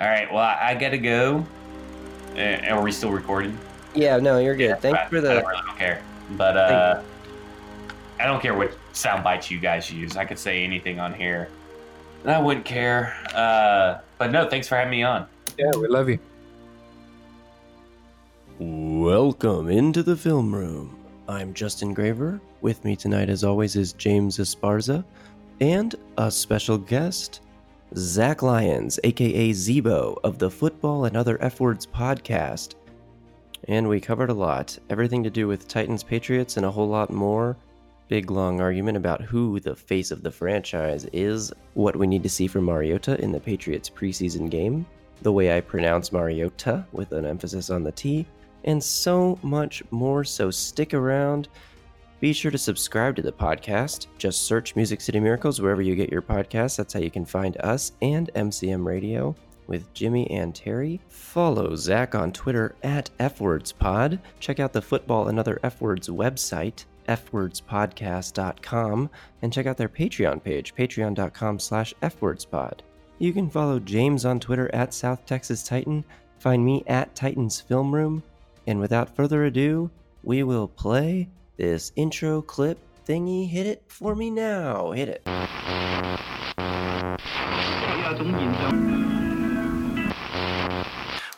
All right. Well, I, I gotta go. Uh, are we still recording? Yeah, no, you're good. Yeah, Thanks I, for I the. don't really don't care, but uh, I don't care what sound bites you guys use. I could say anything on here. And I wouldn't care. Uh, but no, thanks for having me on. Yeah, we love you. Welcome into the film room. I'm Justin Graver. With me tonight, as always, is James Esparza and a special guest, Zach Lyons, aka Zebo of the Football and Other F Words podcast. And we covered a lot everything to do with Titans Patriots and a whole lot more. Big long argument about who the face of the franchise is, what we need to see from Mariota in the Patriots preseason game, the way I pronounce Mariota with an emphasis on the T, and so much more. So stick around. Be sure to subscribe to the podcast. Just search Music City Miracles wherever you get your podcasts. That's how you can find us and MCM Radio with Jimmy and Terry. Follow Zach on Twitter at FWordsPod. Check out the Football and Other F Words website, fwordspodcast.com, and check out their Patreon page, patreon.com slash fwordspod. You can follow James on Twitter at South Texas Titan, find me at Titans Film Room, and without further ado, we will play this intro clip thingy. Hit it for me now. Hit it.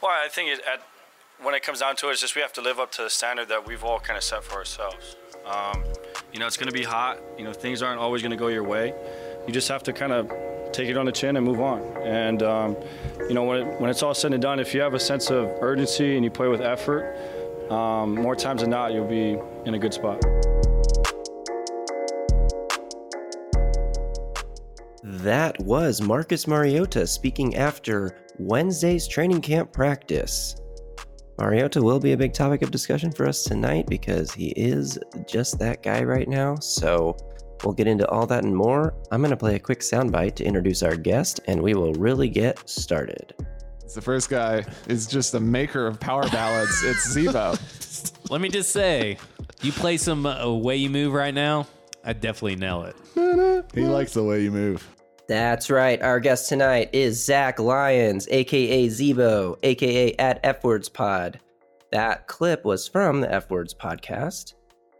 Well, I think it, at, when it comes down to it, it's just we have to live up to the standard that we've all kind of set for ourselves. Um, you know, it's going to be hot. You know, things aren't always going to go your way. You just have to kind of take it on the chin and move on. And um, you know, when it, when it's all said and done, if you have a sense of urgency and you play with effort, um, more times than not, you'll be in a good spot. That was Marcus Mariota speaking after Wednesday's training camp practice. Mariota will be a big topic of discussion for us tonight because he is just that guy right now. So we'll get into all that and more. I'm going to play a quick soundbite to introduce our guest, and we will really get started. It's the first guy is just a maker of power ballads. it's Zebo. Let me just say, you play some uh, way you move right now, I definitely nail it. He likes the way you move. That's right. Our guest tonight is Zach Lyons, aka Zebo, aka at F Words Pod. That clip was from the F Words podcast.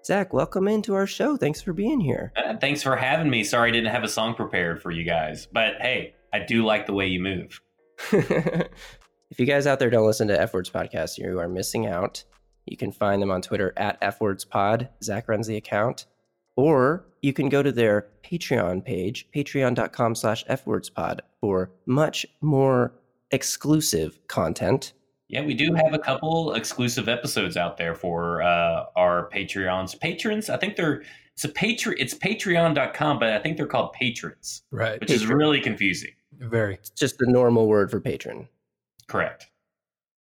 Zach, welcome into our show. Thanks for being here. Uh, thanks for having me. Sorry I didn't have a song prepared for you guys, but hey, I do like the way you move. if you guys out there don't listen to F Words podcast, you are missing out. You can find them on Twitter at F Words Pod. Zach runs the account. Or you can go to their Patreon page, patreon.com slash fwordspod, for much more exclusive content. Yeah, we do have a couple exclusive episodes out there for uh, our Patreons. Patrons, I think they're it's a patron it's patreon.com, but I think they're called patrons, Right. which is really confusing. Very. It's just the normal word for patron. Correct.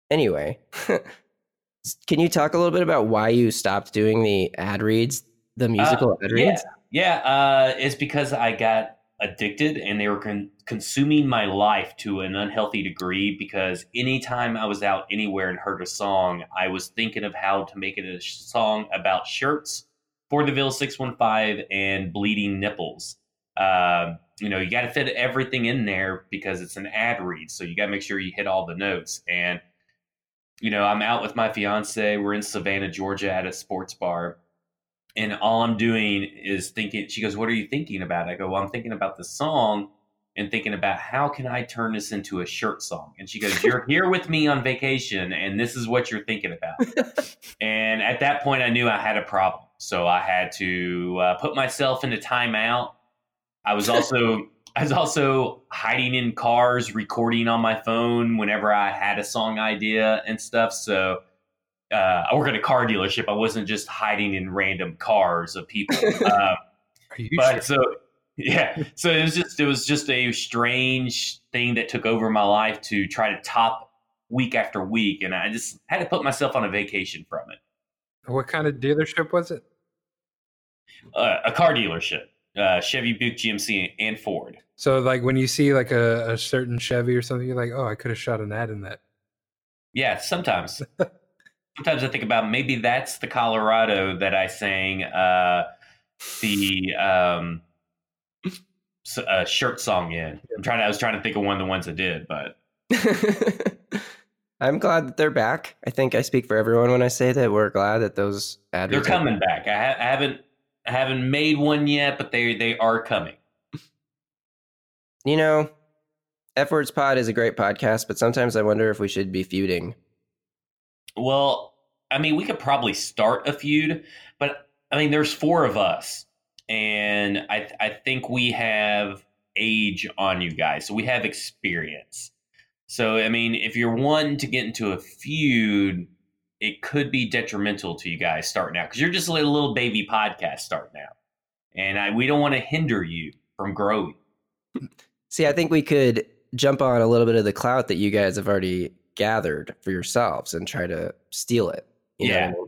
Anyway, can you talk a little bit about why you stopped doing the ad reads, the musical ad reads? Yeah, uh, it's because I got addicted and they were con- consuming my life to an unhealthy degree because anytime I was out anywhere and heard a song, I was thinking of how to make it a sh- song about shirts, For Deville 615, and bleeding nipples. Um, you know, you got to fit everything in there because it's an ad read. So you got to make sure you hit all the notes. And, you know, I'm out with my fiance. We're in Savannah, Georgia at a sports bar and all I'm doing is thinking. She goes, "What are you thinking about?" I go, "Well, I'm thinking about the song and thinking about how can I turn this into a shirt song." And she goes, "You're here with me on vacation, and this is what you're thinking about." and at that point, I knew I had a problem, so I had to uh, put myself into timeout. I was also I was also hiding in cars, recording on my phone whenever I had a song idea and stuff. So uh, I work at a car dealership. I wasn't just hiding in random cars of people. Uh, Are you but sure? so yeah, so it was just it was just a strange thing that took over my life to try to top week after week, and I just had to put myself on a vacation from it. What kind of dealership was it? Uh, a car dealership, uh, Chevy, Buick, GMC, and Ford. So, like, when you see like a, a certain Chevy or something, you're like, oh, I could have shot an ad in that. Yeah, sometimes. sometimes I think about maybe that's the Colorado that I sang uh, the um, s- uh, shirt song in. I'm trying. To, I was trying to think of one of the ones I did, but I'm glad that they're back. I think I speak for everyone when I say that we're glad that those ads They're coming back. I, ha- I haven't I haven't made one yet, but they they are coming. You know, F Words Pod is a great podcast, but sometimes I wonder if we should be feuding. Well, I mean, we could probably start a feud, but I mean, there's four of us, and I I think we have age on you guys, so we have experience. So I mean, if you're one to get into a feud, it could be detrimental to you guys starting out because you're just a little, baby podcast starting out, and I, we don't want to hinder you from growing. See, I think we could jump on a little bit of the clout that you guys have already gathered for yourselves and try to steal it. I Yeah. mean?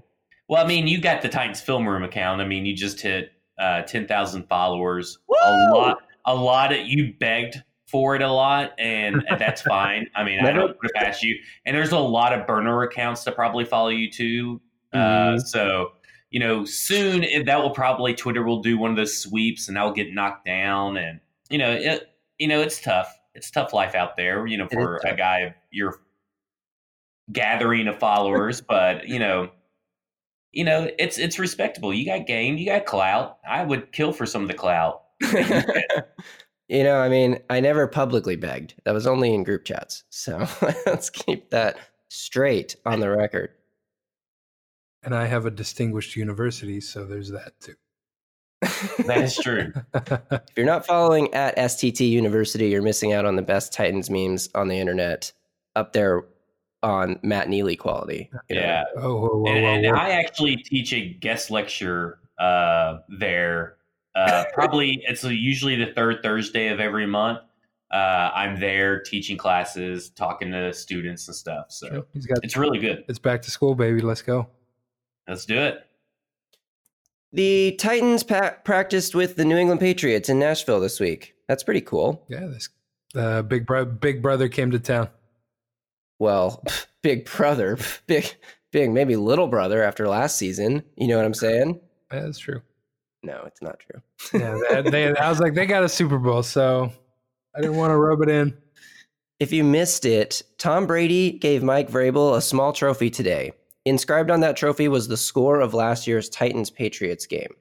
Well, I mean, you got the Titans Film Room account. I mean, you just hit uh, ten thousand followers. A lot, a lot of you begged for it a lot, and that's fine. I mean, I don't put it past you. And there's a lot of burner accounts that probably follow you too. Uh, Mhm. so you know, soon that will probably Twitter will do one of those sweeps, and I'll get knocked down. And you know, it, you know, it's tough. It's tough life out there. You know, for a guy your gathering of followers, but you know you know, it's it's respectable. You got game, you got clout. I would kill for some of the clout. you know, I mean, I never publicly begged. That was only in group chats. So let's keep that straight on the record. And I have a distinguished university, so there's that too. That is true. If you're not following at STT University, you're missing out on the best Titans memes on the internet up there on Matt Neely quality. you know? Yeah. oh, whoa, whoa, And, whoa, and. I actually teach a guest lecture uh, there. Uh, probably it's usually the third Thursday of every month. Uh, I'm there teaching classes, talking to students and stuff. So Sure. He's got it's really good. it's back to school, baby. Let's go. Let's do it. The Titans pa- practiced with the New England Patriots in Nashville this week. That's pretty cool. Yeah, this uh, big bro- big brother came to town. Well, big brother, big, big, maybe little brother after last season. You know what I'm saying? Yeah, that's true. No, it's not true. Yeah, they, they, I was like, they got a Super Bowl, so I didn't want to rub it in. If you missed it, Tom Brady gave Mike Vrabel a small trophy today. Inscribed on that trophy was the score of last year's Titans Patriots game.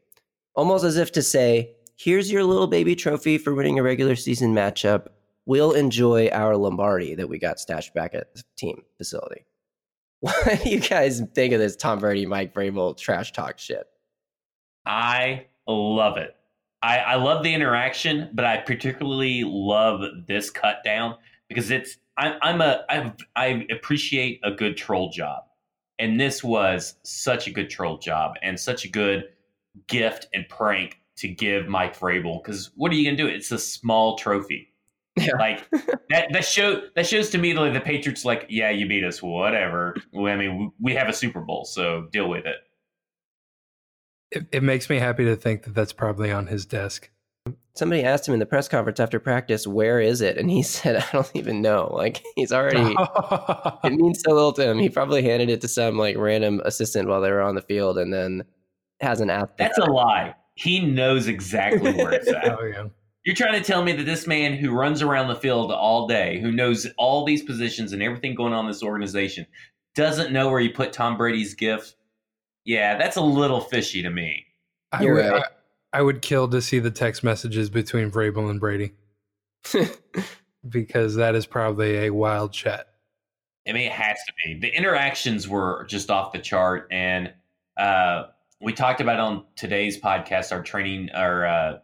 Almost as if to say, here's your little baby trophy for winning a regular season matchup. We'll enjoy our Lombardi that we got stashed back at the team facility. What do you guys think of this Tom Brady, Mike Vrabel trash talk shit? I love it. I, I love the interaction, but I particularly love this cut down because it's I'm I'm a I I appreciate a good troll job, and this was such a good troll job and such a good gift and prank to give Mike Vrabel because what are you gonna do? It's a small trophy. Yeah. Like that that show that shows to me like the Patriots like yeah you beat us whatever I mean we have a Super Bowl so deal with it it. It makes me happy to think that that's probably on his desk. Somebody asked him in the press conference after practice, where is it? And he said, I don't even know. Like, he's already, it means so little to him. He probably handed it to some like random assistant while they were on the field and then hasn't asked. That's a lie. He knows exactly where it's at. oh yeah. You're trying to tell me that this man who runs around the field all day, who knows all these positions and everything going on in this organization, doesn't know where you put Tom Brady's gift? Yeah, that's a little fishy to me. I You're would, right. I, I would kill to see the text messages between Vrabel and Brady because that is probably a wild chat. I mean, it has to be. The interactions were just off the chart, and uh, we talked about it on today's podcast, our training, our uh,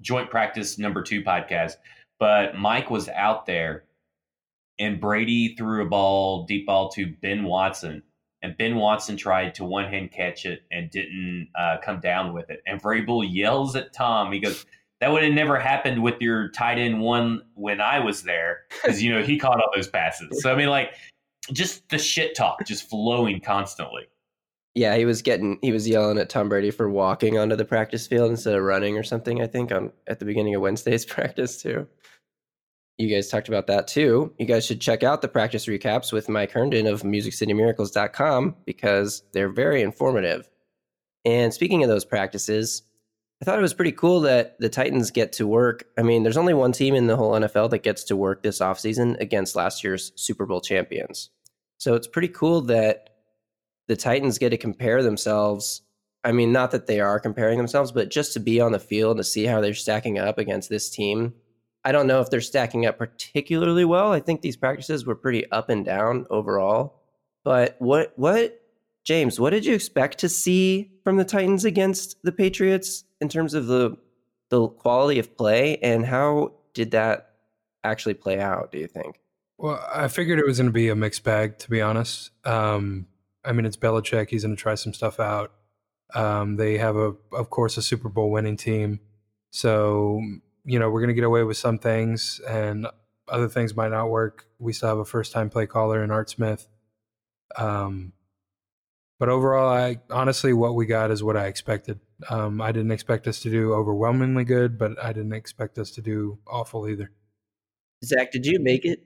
joint practice number two podcast. But Mike was out there, and Brady threw a ball, deep ball to Ben Watson, and Ben Watson tried to one hand catch it and didn't uh, come down with it. And Vrabel yells at Tom. He goes. That would have never happened with your tight end one when I was there, because you know he caught all those passes. So I mean, like, just the shit talk just flowing constantly. yeah, he was getting, he was yelling at Tom Brady for walking onto the practice field instead of running or something, I think, on at the beginning of Wednesday's practice, too. You guys talked about that too. You guys should check out the practice recaps with Mike Herndon of MusicCityMiracles.com because they're very informative. And speaking of those practices, I thought it was pretty cool that the Titans get to work. I mean, there's only one team in the whole NFL that gets to work this offseason against last year's Super Bowl champions. So it's pretty cool that the Titans get to compare themselves. I mean, not that they are comparing themselves, but just to be on the field and to see how they're stacking up against this team. I don't know if they're stacking up particularly well. I think these practices were pretty up and down overall. But what what James, what did you expect to see from the Titans against the Patriots in terms of the the quality of play and how did that actually play out, do you think? Well, I figured it was going to be a mixed bag, to be honest. Um, I mean, it's Belichick; he's going to try some stuff out. Um, they have a, of course, a Super Bowl winning team, so you know we're going to get away with some things, and other things might not work. We still have a first-time play caller in Art Smith. Um, but overall, I honestly, what we got is what I expected. Um, I didn't expect us to do overwhelmingly good, but I didn't expect us to do awful either. Zach, did you make it?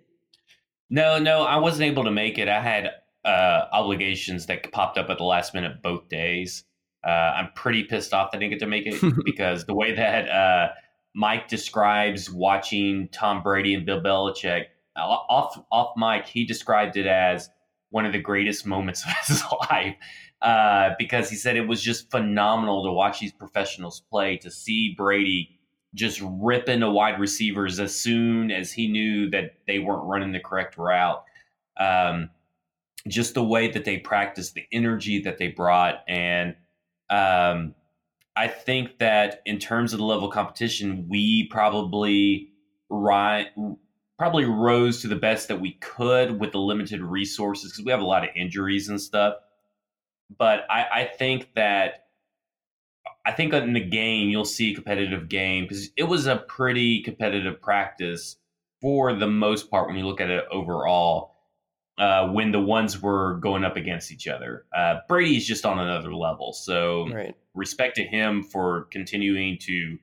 No, no, I wasn't able to make it. I had uh, obligations that popped up at the last minute both days. Uh, I'm pretty pissed off that I didn't get to make it because the way that uh, Mike describes watching Tom Brady and Bill Belichick uh, off off Mike, he described it as one of the greatest moments of his life uh, because he said it was just phenomenal to watch these professionals play to see Brady just rip into wide receivers as soon as he knew that they weren't running the correct route. Um, just the way that they practiced, the energy that they brought, and um, I think that in terms of the level of competition, we probably ri- probably rose to the best that we could with the limited resources because we have a lot of injuries and stuff. But I, I think that I think in the game you'll see a competitive game because it was a pretty competitive practice for the most part when you look at it overall. Uh, when the ones were going up against each other, uh, Brady's just on another level. So Right. respect to him for continuing to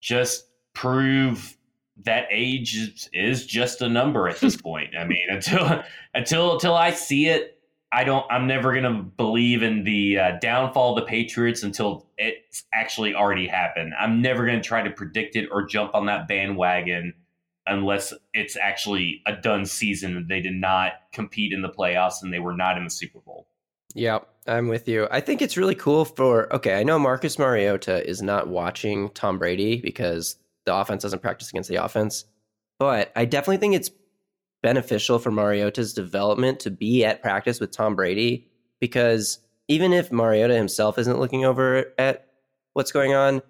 just prove that age is, is just a number at this point. I mean, until until until I see it, I don't. I'm never gonna believe in the uh, downfall of the Patriots until it's actually already happened. I'm never gonna try to predict it or jump on that bandwagon unless it's actually a done season. They did not compete in the playoffs and they were not in the Super Bowl. Yeah, I'm with you. I think it's really cool for okay, I know Marcus Mariota is not watching Tom Brady because the offense doesn't practice against the offense. But I definitely think it's beneficial for Mariota's development to be at practice with Tom Brady because even if Mariota himself isn't looking over at what's going on,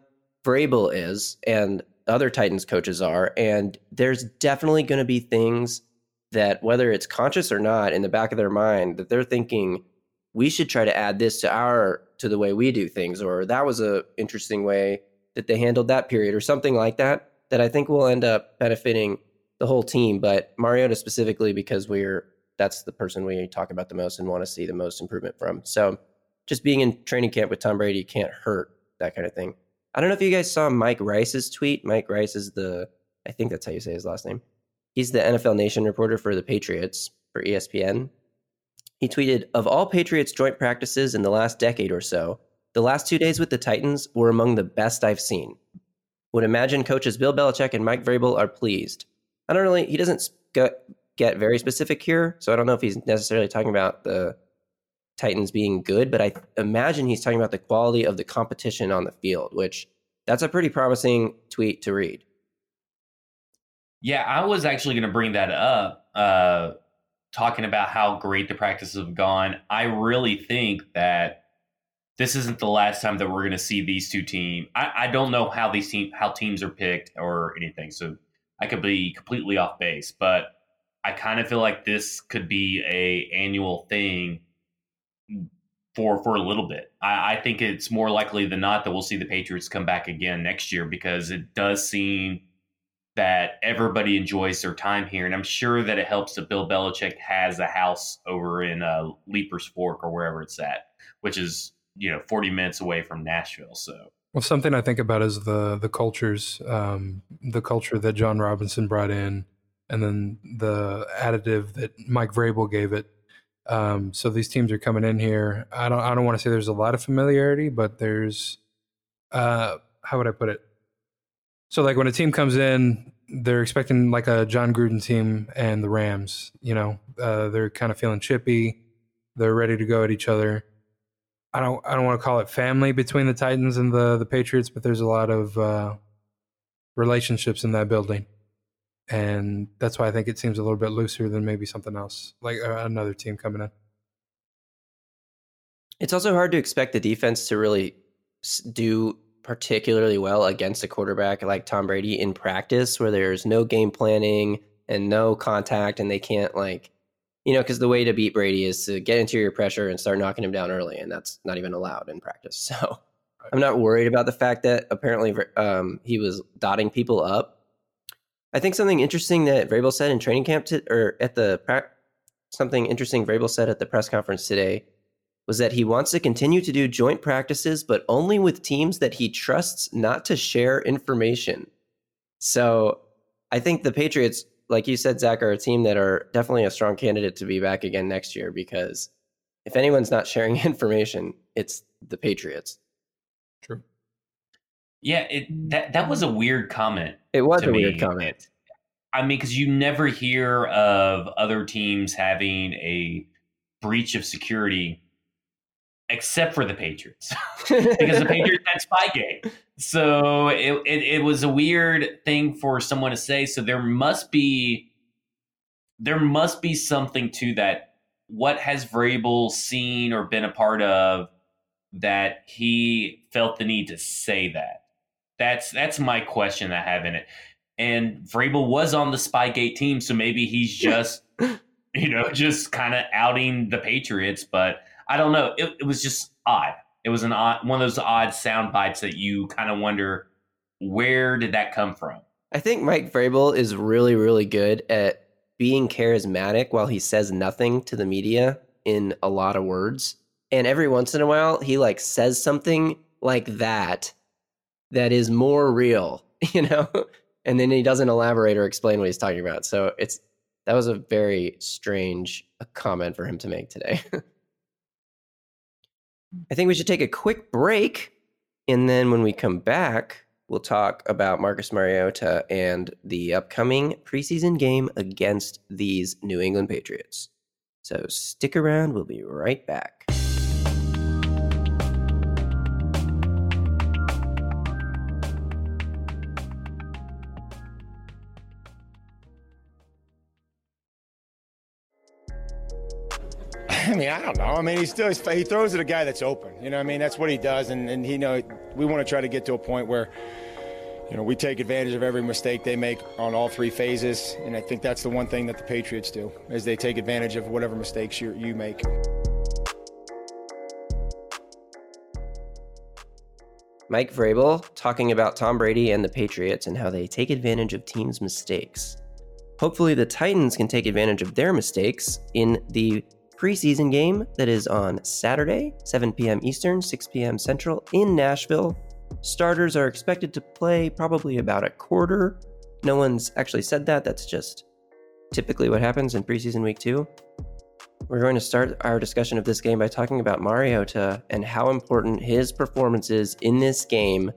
Vrabel is and other Titans coaches are. And there's definitely going to be things that, whether it's conscious or not, in the back of their mind, that they're thinking, we should try to add this to our to the way we do things or that was a interesting way that they handled that period or something like that that I think will end up benefiting the whole team but Mariota specifically because we're that's the person we talk about the most and want to see the most improvement from so just being in training camp with Tom Brady can't hurt that kind of thing I don't know if you guys saw Mike Reiss's tweet Mike Reiss is the I think that's how you say his last name he's the NFL Nation reporter for the Patriots for ESPN he tweeted, Of all Patriots joint practices in the last decade or so, the last two days with the Titans were among the best I've seen. Would imagine coaches Bill Belichick and Mike Vrabel are pleased. I don't really, he doesn't get very specific here, so I don't know if he's necessarily talking about the Titans being good, but I imagine he's talking about the quality of the competition on the field, which that's a pretty promising tweet to read. Yeah, I was actually going to bring that up, uh, talking about how great the practices have gone. I really think that this isn't the last time that we're going to see these two teams. I, I don't know how these team how teams are picked or anything, so I could be completely off base. But I kind of feel like this could be a annual thing for for a little bit. I, I think it's more likely than not that we'll see the Patriots come back again next year because it does seem that everybody enjoys their time here, and I'm sure that it helps that Bill Belichick has a house over in uh, Leiper's Fork or wherever it's at, which is you know 40 minutes away from Nashville. So Well, something I think about is the the cultures, um, the culture that Jon Robinson brought in, and then the additive that Mike Vrabel gave it. Um, so these teams are coming in here. I don't I don't want to say there's a lot of familiarity, but there's uh, how would I put it? So like when a team comes in, they're expecting like a Jon Gruden team and the Rams. You know, uh, they're kind of feeling chippy. They're ready to go at each other. I don't I don't want to call it family between the Titans and the the Patriots, but there's a lot of uh, relationships in that building, and that's why I think it seems a little bit looser than maybe something else, like uh, another team coming in. It's also hard to expect the defense to really do particularly well against a quarterback like Tom Brady in practice, where there's no game planning and no contact, and they can't like, you know, because the way to beat Brady is to get interior pressure and start knocking him down early, and that's not even allowed in practice. So I'm not worried about the fact that apparently um, he was dotting people up. I think something interesting that Vrabel said in training camp to, or at the something interesting Vrabel said at the press conference today was that he wants to continue to do joint practices, but only with teams that he trusts not to share information. So I think the Patriots, like you said, Zach, are a team that are definitely a strong candidate to be back again next year because if anyone's not sharing information, it's the Patriots. True. Yeah, it mm. that that was a weird comment. It was a me. weird comment. I mean, because you never hear of other teams having a breach of security, except for the Patriots, because the Patriots had Spygate. So it, it it was a weird thing for someone to say. So there must be there must be something to that. What has Vrabel seen or been a part of that he felt the need to say that? That's that's my question I have in it. And Vrabel was on the Spygate team, so maybe he's just you know just kind of outing the Patriots. But I don't know. It, it was just odd. It was an odd one of those odd sound bites that you kind of wonder where did that come from. I think Mike Vrabel is really, really good at being charismatic while he says nothing to the media in a lot of words. And every once in a while, he like says something like that that is more real, you know? And then he doesn't elaborate or explain what he's talking about. So it's that was a very strange uh, comment for him to make today. I think we should take a quick break. And then when we come back, we'll talk about Marcus Mariota and the upcoming preseason game against these New England Patriots. So stick around. We'll be right back. I mean, I don't know. I mean, he still he throws at a guy that's open. You know, what I mean, that's what he does, and and he know we want to try to get to a point where. You know, we take advantage of every mistake they make on all three phases, and I think that's the one thing that the Patriots do is they take advantage of whatever mistakes you you make. Mike Vrabel talking about Tom Brady and the Patriots and how they take advantage of teams' mistakes. Hopefully, the Titans can take advantage of their mistakes in the preseason game that is on Saturday, 7 p.m. Eastern, 6 p.m. Central in Nashville. Starters are expected to play probably about a quarter. No one's actually said that. That's just typically what happens in preseason week two. We're going to start our discussion of this game by talking about Mariota and how important his performance is in this game.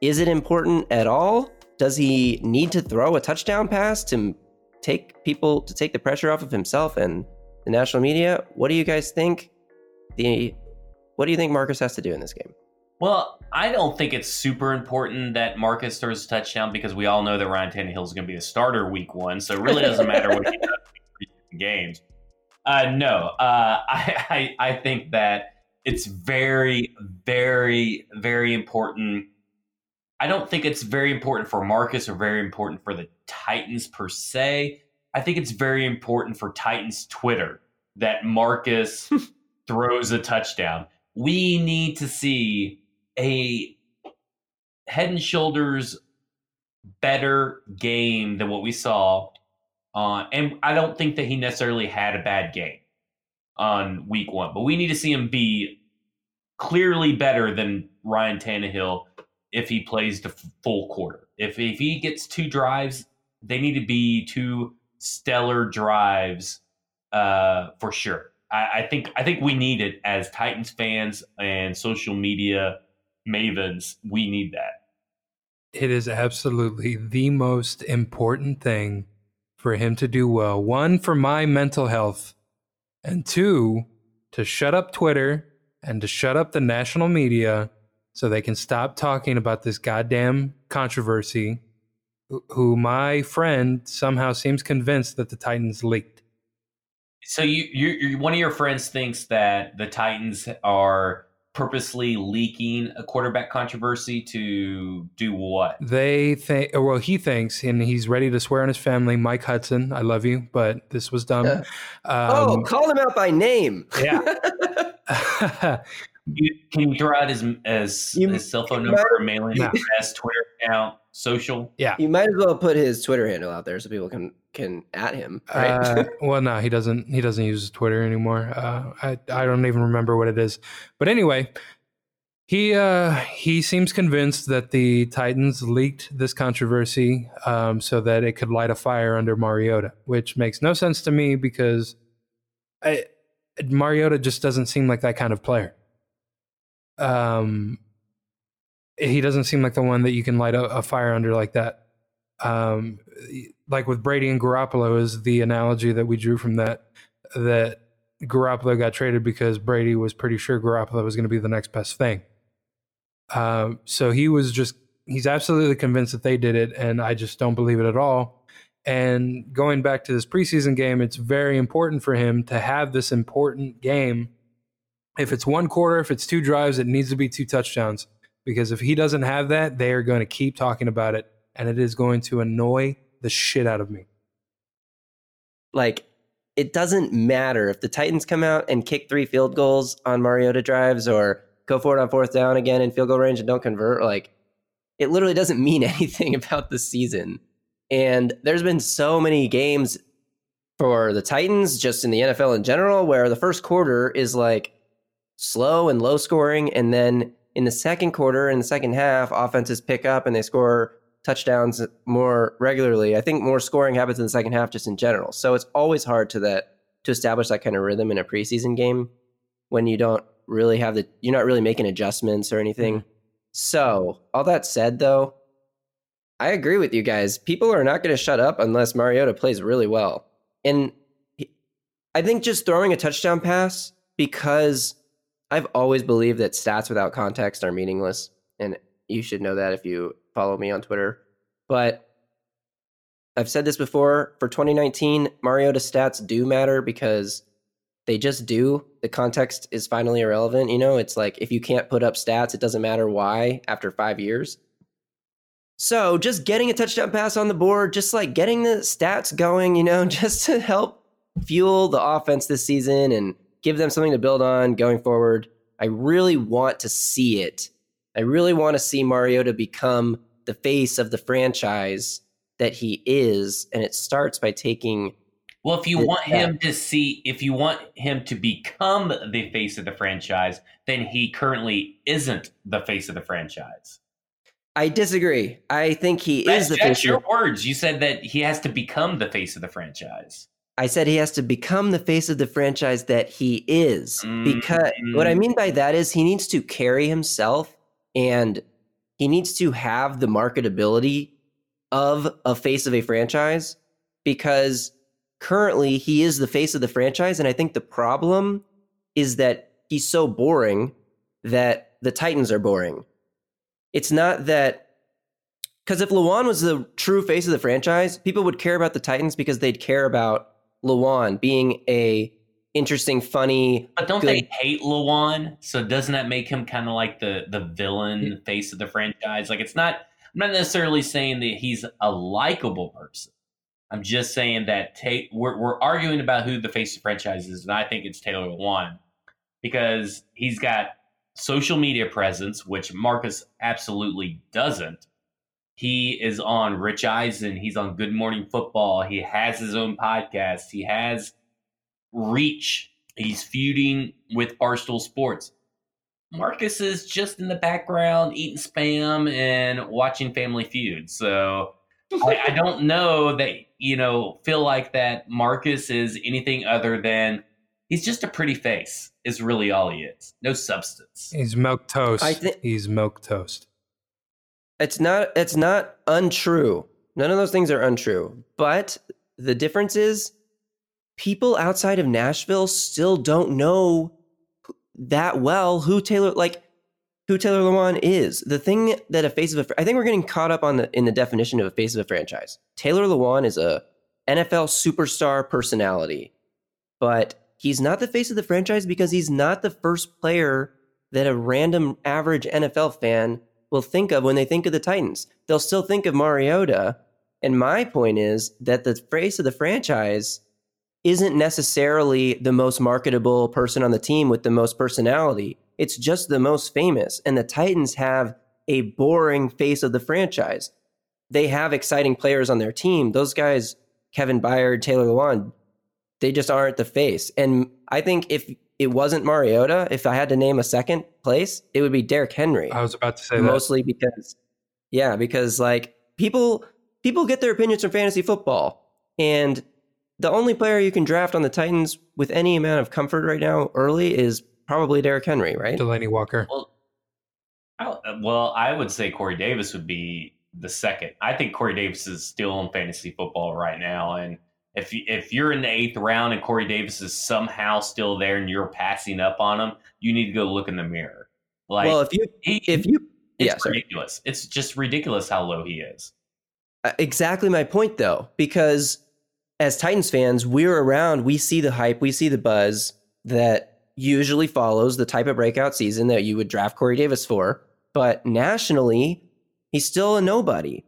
Is it important at all? Does he need to throw a touchdown pass to take people to take the pressure off of himself and the national media? What do you guys think? The what do you think Marcus has to do in this game? Well, I don't think it's super important that Marcus throws a touchdown because we all know that Ryan Tannehill is going to be the starter week one, so it really doesn't matter what he does in games. Uh, no, uh, I, I I think that it's very, very, very important. I don't think it's very important for Marcus or very important for the Titans per se. I think it's very important for Titans Twitter that Marcus throws a touchdown. We need to see a head and shoulders better game than what we saw on and I don't think that he necessarily had a bad game on week one, but we need to see him be clearly better than Ryan Tannehill if he plays the f- full quarter. If if he gets two drives, they need to be two stellar drives uh, for sure. I, I think I think we need it as Titans fans and social media mavens. We need that. it is absolutely the most important thing for him to do well. One, for my mental health, and two, to shut up Twitter and to shut up the national media so they can stop talking about this goddamn controversy. Who- Who my friend somehow seems convinced that the Titans leaked. So you, you, you, one of your friends thinks that the Titans are purposely leaking a quarterback controversy to do what? They think, well, he thinks, and he's ready to swear on his family. Mike Hudson, I love you, but this was dumb. Yeah. oh, Um, call him out by name. yeah. You, can you throw out his, his, You- his cell phone number, might- mailing address, Twitter account, social? Yeah. You might as well put his Twitter handle out there so people can can at him. Right? Uh, well, no, he doesn't. He doesn't use Twitter anymore. Uh, I I don't even remember what it is. But anyway, he uh, he seems convinced that the Titans leaked this controversy um, so that it could light a fire under Mariota, which makes no sense to me because I, Mariota just doesn't seem like that kind of player. Um, he doesn't seem like the one that you can light a, a fire under like that. Um, like with Brady and Garoppolo is the analogy that we drew from that. That Garoppolo got traded because Brady was pretty sure Garoppolo was going to be the next best thing. Um, so he was just he's absolutely convinced that they did it, and I just don't believe it at all. And going back to this preseason game, it's very important for him to have this important game. If it's one quarter, if it's two drives, it needs to be two touchdowns. Because if he doesn't have that, they are going to keep talking about it, and it is going to annoy the shit out of me. like it doesn't matter if the Titans come out and kick three field goals on Mariota drives or go for it on fourth down again in field goal range and don't convert. Like it literally doesn't mean anything about the season. And there's been so many games for the Titans, just in the NFL in general, where the first quarter is like slow and low scoring. And then in the second quarter, in the second half, offenses pick up and they score touchdowns more regularly. I think more scoring happens in the second half just in general. So it's always hard to that to establish that kind of rhythm in a preseason game when you don't really have the you're not really making adjustments or anything. Mm-hmm. So, all that said though, I agree with you guys. People are not going to shut up unless Mariota plays really well. And I think just throwing a touchdown pass because I've always believed that stats without context are meaningless and you should know that if you follow me on Twitter. But I've said this before for 2019, Mariota stats do matter because they just do. The context is finally irrelevant. You know, it's like if you can't put up stats, it doesn't matter why after five years. So just getting a touchdown pass on the board, just like getting the stats going, you know, just to help fuel the offense this season and give them something to build on going forward. I really want to see it. I really want to see Mariota become the face of the franchise that he is. And it starts by taking Well, if you want him to see, if you want him to become the face of the franchise, then he currently isn't the face of the franchise. I disagree. I think he is That's, the that's face. your Of, words. You said that he has to become the face of the franchise. I said he has to become the face of the franchise that he is. Because what I Mm. mean by that is he needs to carry himself and he needs to have the marketability of a face of a franchise because currently he is the face of the franchise. And I think the problem is that he's so boring that the Titans are boring. It's not that because if Lewan was the true face of the franchise, people would care about the Titans because they'd care about Lewan being a interesting, funny. But don't good- they hate Lewan? So doesn't that make him kind of like the the villain face of the franchise? Like it's not. I'm not necessarily saying that he's a likable person. I'm just saying that ta- we're we're arguing about who the face of the franchise is, and I think it's Taylor Lewan because he's got social media presence, which Marcus absolutely doesn't. He is on Rich Eisen. He's on Good Morning Football. He has his own podcast. He has reach. He's feuding with Barstool Sports. Marcus is just in the background eating spam and watching Family Feud. So I, I don't know that, you know, feel like that Marcus is anything other than he's just a pretty face, is really all he is. No substance. He's milk toast. I thi- He's milk toast. It's not it's not untrue. None of those things are untrue. But the difference is people outside of Nashville still don't know that well who Taylor like who Taylor Lewan is. The thing that a face of a I think we're getting caught up on the in the definition of a face of a franchise. Taylor Lewan is a NFL superstar personality, but he's not the face of the franchise because he's not the first player that a random average NFL fan will think of when they think of the Titans. They'll still think of Mariota. And my point is that the face of the franchise isn't necessarily the most marketable person on the team with the most personality. It's just the most famous. And the Titans have a boring face of the franchise. They have exciting players on their team. Those guys, Kevin Byard, Taylor Lewan, they just aren't the face. And I think if it wasn't Mariota, if I had to name a second place, it would be Derrick Henry. I was about to say that. mostly because yeah, because like people people get their opinions from fantasy football. And the only player you can draft on the Titans with any amount of comfort right now early is probably Derrick Henry, right? Delanie Walker. Well, I, well, I would say Corey Davis would be the second. I think Corey Davis is still in fantasy football right now, and if you, if you're in the eighth round and Corey Davis is somehow still there and you're passing up on him, you need to go look in the mirror. Like, well, if you he, if you it's yeah, sorry. ridiculous. It's just ridiculous how low he is. Uh, exactly my point though, because as Titans fans, we're around, we see the hype, we see the buzz that usually follows the type of breakout season that you would draft Corey Davis for. But nationally, he's still a nobody.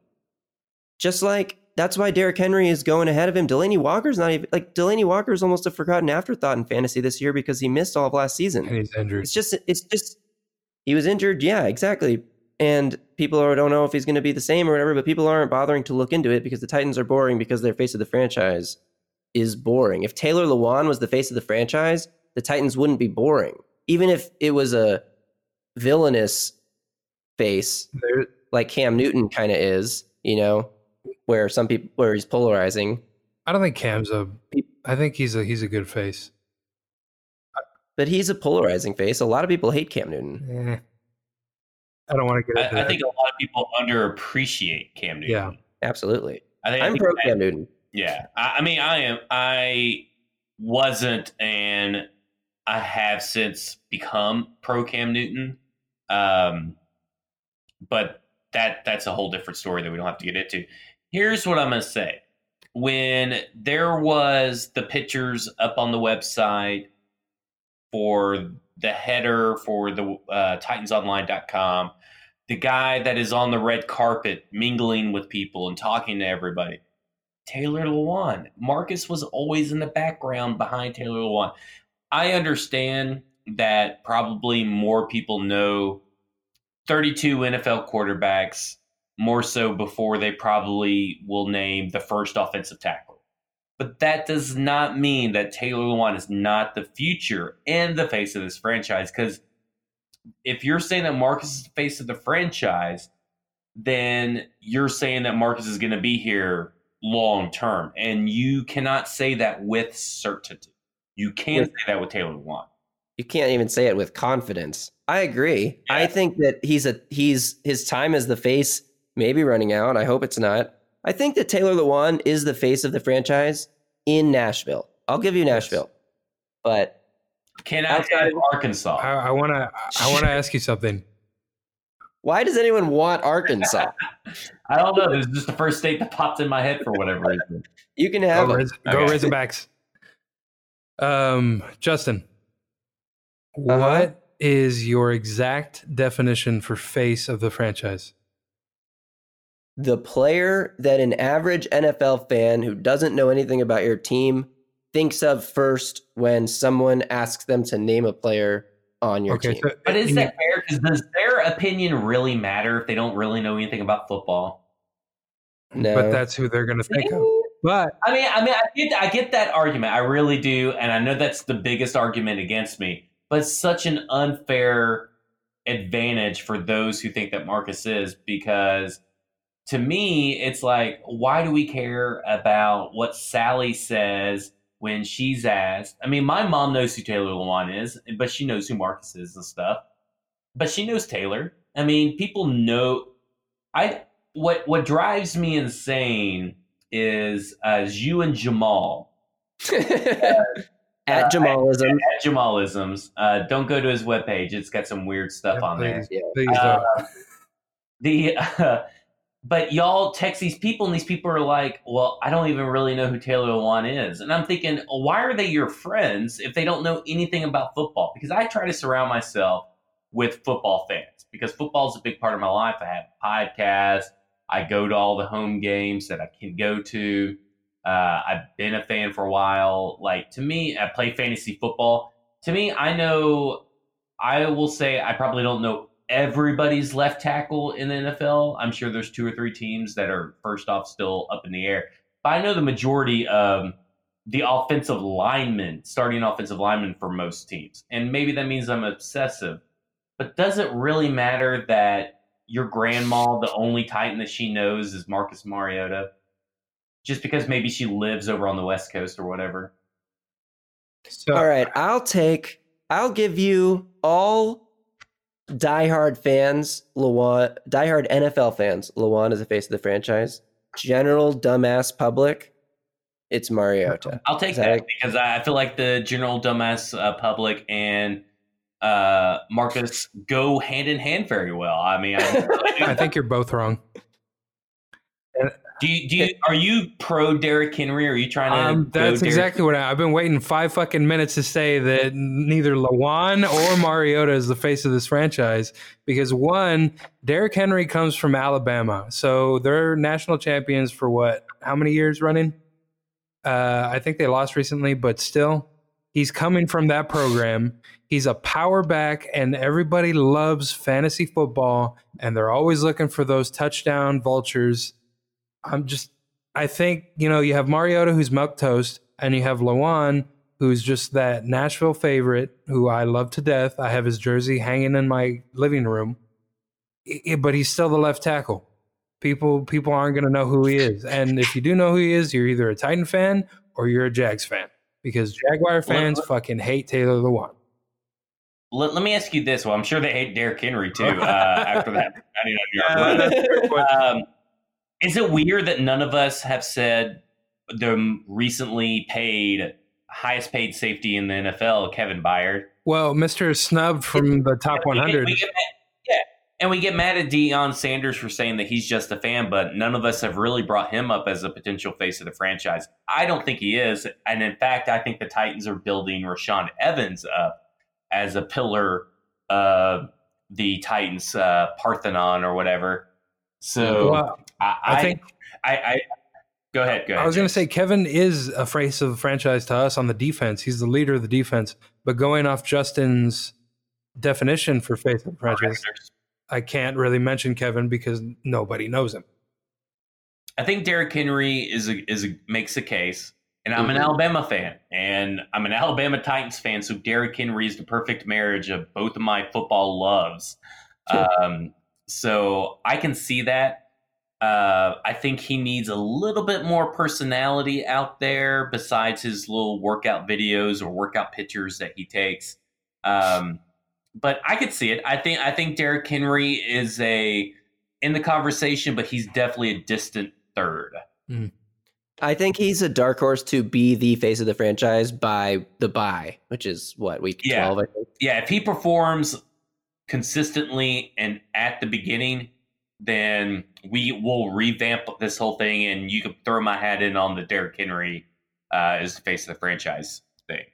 Just like that's why Derrick Henry is going ahead of him. Delanie Walker's not even like Delanie Walker is almost a forgotten afterthought in fantasy this year because he missed all of last season. And he's injured. It's just it's just he was injured. Yeah, exactly. And people are, don't know if he's going to be the same or whatever, but people aren't bothering to look into it because the Titans are boring because their face of the franchise is boring. If Taylor Lewan was the face of the franchise, the Titans wouldn't be boring. Even if it was a villainous face, There- like Cam Newton kind of is, you know, where some people where he's polarizing. I don't think Cam's a. I think he's a he's a good face. But he's a polarizing face. A lot of people hate Cam Newton. Eh. I don't want to get into I, I think a lot of people underappreciate Cam Newton. Yeah. Absolutely. I think, I I'm think pro that- Cam Newton. Yeah, I, I mean, I am. I wasn't, and I have since become pro Cam Newton. Um, but that that's a whole different story that we don't have to get into. Here's what I'm going to say: when there was the pictures up on the website for the header for the uh, TitansOnline.com, the guy that is on the red carpet mingling with people and talking to everybody. Taylor Lewan. Marcus was always in the background behind Taylor Lewan. I understand that probably more people know 32 NFL quarterbacks more so before they probably will name the first offensive tackle. But that does not mean that Taylor Lewan is not the future and the face of this franchise. Because if you're saying that Marcus is the face of the franchise, then you're saying that Marcus is going to be here long term. And you cannot say that with certainty. You can't say that with Taylor Lewan. you can't even say it with confidence. I agree. I think that he's a he's his time as the face maybe running out. I hope it's not. I think that Taylor Lewan is the face of the franchise in Nashville. I'll give you Nashville. But Can I Outside of- Arkansas? I want to. I want to ask you something. why does anyone want Arkansas? I don't know. This is just the first state that popped in my head for whatever reason. You can have Go, them. Riz, go Okay. Razorbacks. Um, Justin, Uh-huh. what is your exact definition for face of the franchise? The player that an average NFL fan who doesn't know anything about your team thinks of first when someone asks them to name a player on your Okay, team. so But is that fair? Because does their opinion really matter if they don't really know anything about football? no. but that's who they're going to think of. Eh. But I mean, I mean, I get, I get that argument. I really do, and I know that's the biggest argument against me. But it's such an unfair advantage for those who think that Marcus is because to me, it's like, why do we care about what Sally says when she's asked? I mean, my mom knows who Taylor Lewan is, but she knows who Marcus is and stuff. But she knows Taylor. I mean, people know. I what what drives me insane is uh, you and Jamal At Jamalism. at Jamalisms. Uh, don't go to his webpage; it's got some weird stuff Yeah, on there. please, please don't. Uh, the uh, but y'all text these people, and these people are like, "Well, I don't even really know who Taylor Lewan is," and I'm thinking, why are they your friends if they don't know anything about football? Because I try to surround myself with football fans because football is a big part of my life. I have a podcast. I go to all the home games that I can go to. Uh, I've been a fan for a while. Like to me, I play fantasy football. To me, I know. I will say I probably don't know everybody's left tackle in the NFL. I'm sure there's two or three teams that are first off still up in the air, but I know the majority of the offensive linemen, starting offensive linemen for most teams, and maybe that means I'm obsessive. But does it really matter that your grandma, the only Titan that she knows, is Marcus Mariota? Just because maybe she lives over on the West Coast or whatever. So, All right, I'll take. I'll give you all diehard fans. Lewan, diehard NFL fans. Lewan is the face of the franchise. General dumbass public. It's Mariota. I'll take Is that that because I I feel like the general dumbass uh, public and uh, Marcus go hand in hand very well. I mean, I, I think you're both wrong. Do you, do you are you pro Derrick Henry? Or are you trying to? Um, that's Derrick- exactly what I, I've been waiting five fucking minutes to say that neither Lewan or Mariota is the face of this franchise because one, Derrick Henry comes from Alabama, so they're national champions for what? How many years running? Uh, I think they lost recently, but still, he's coming from that program. He's a power back, and everybody loves fantasy football, and they're always looking for those touchdown vultures. I'm just I think, you know, you have Mariota who's milk toast, and you have Lewan who's just that Nashville favorite who I love to death. I have his jersey hanging in my living room. I- I- but he's still the left tackle. People people aren't going to know who he is. And if you do know who he is, you're either a Titan fan or you're a Jags fan because Jaguar fans fucking hate Taylor Lewan. Let, let me ask you this. Well, I'm sure they hate Derrick Henry too. Uh, after that, 99 yard run. Is it weird that none of us have said the recently paid highest paid safety in the NFL, Kevin Byard? Well, Mr. Snub from the top We get- 100. we get yeah, and we get mad at Deion Sanders for saying that he's just a fan, but none of us have really brought him up as a potential face of the franchise. I don't think he is, and in fact, I think the Titans are building Rashaan Evans up as a pillar of the Titans uh, Parthenon or whatever. So Well, I, I think I, I go ahead. Go ahead. I was going to say Kevin is a face of the franchise to us on the defense. He's the leader of the defense. But going off Justin's definition for face of the franchise, I can't really mention Kevin because nobody knows him. I think Derrick Henry is a, is a, makes a case, and I'm an Mhm. Alabama fan, and I'm an Alabama Titans fan. So Derrick Henry is the perfect marriage of both of my football loves. Um, so I can see that. Uh, I think he needs a little bit more personality out there besides his little workout videos or workout pictures that he takes. Um, but I could see it. I think I think Derrick Henry is a in the conversation, but he's definitely a distant third. I think he's a dark horse to be the face of the franchise by the bye, which is what week Yeah. twelve. I think. Yeah, if he performs consistently and at the beginning, then we will revamp this whole thing, and you can throw my hat in on the Derrick Henry uh, as the face of the franchise thing.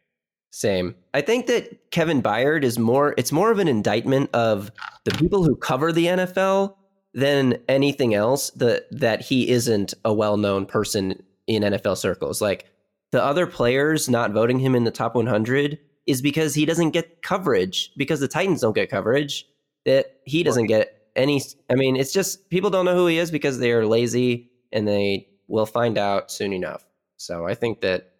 Same. I think that Kevin Byard is more. It's more of an indictment of the people who cover the NFL than anything else. That that he isn't a well-known person in NFL circles. Like the other players not voting him in the top 100 is because he doesn't get coverage because the Titans don't get coverage. That he doesn't get any. I mean, it's just people don't know who he is because they are lazy and they will find out soon enough. So I think that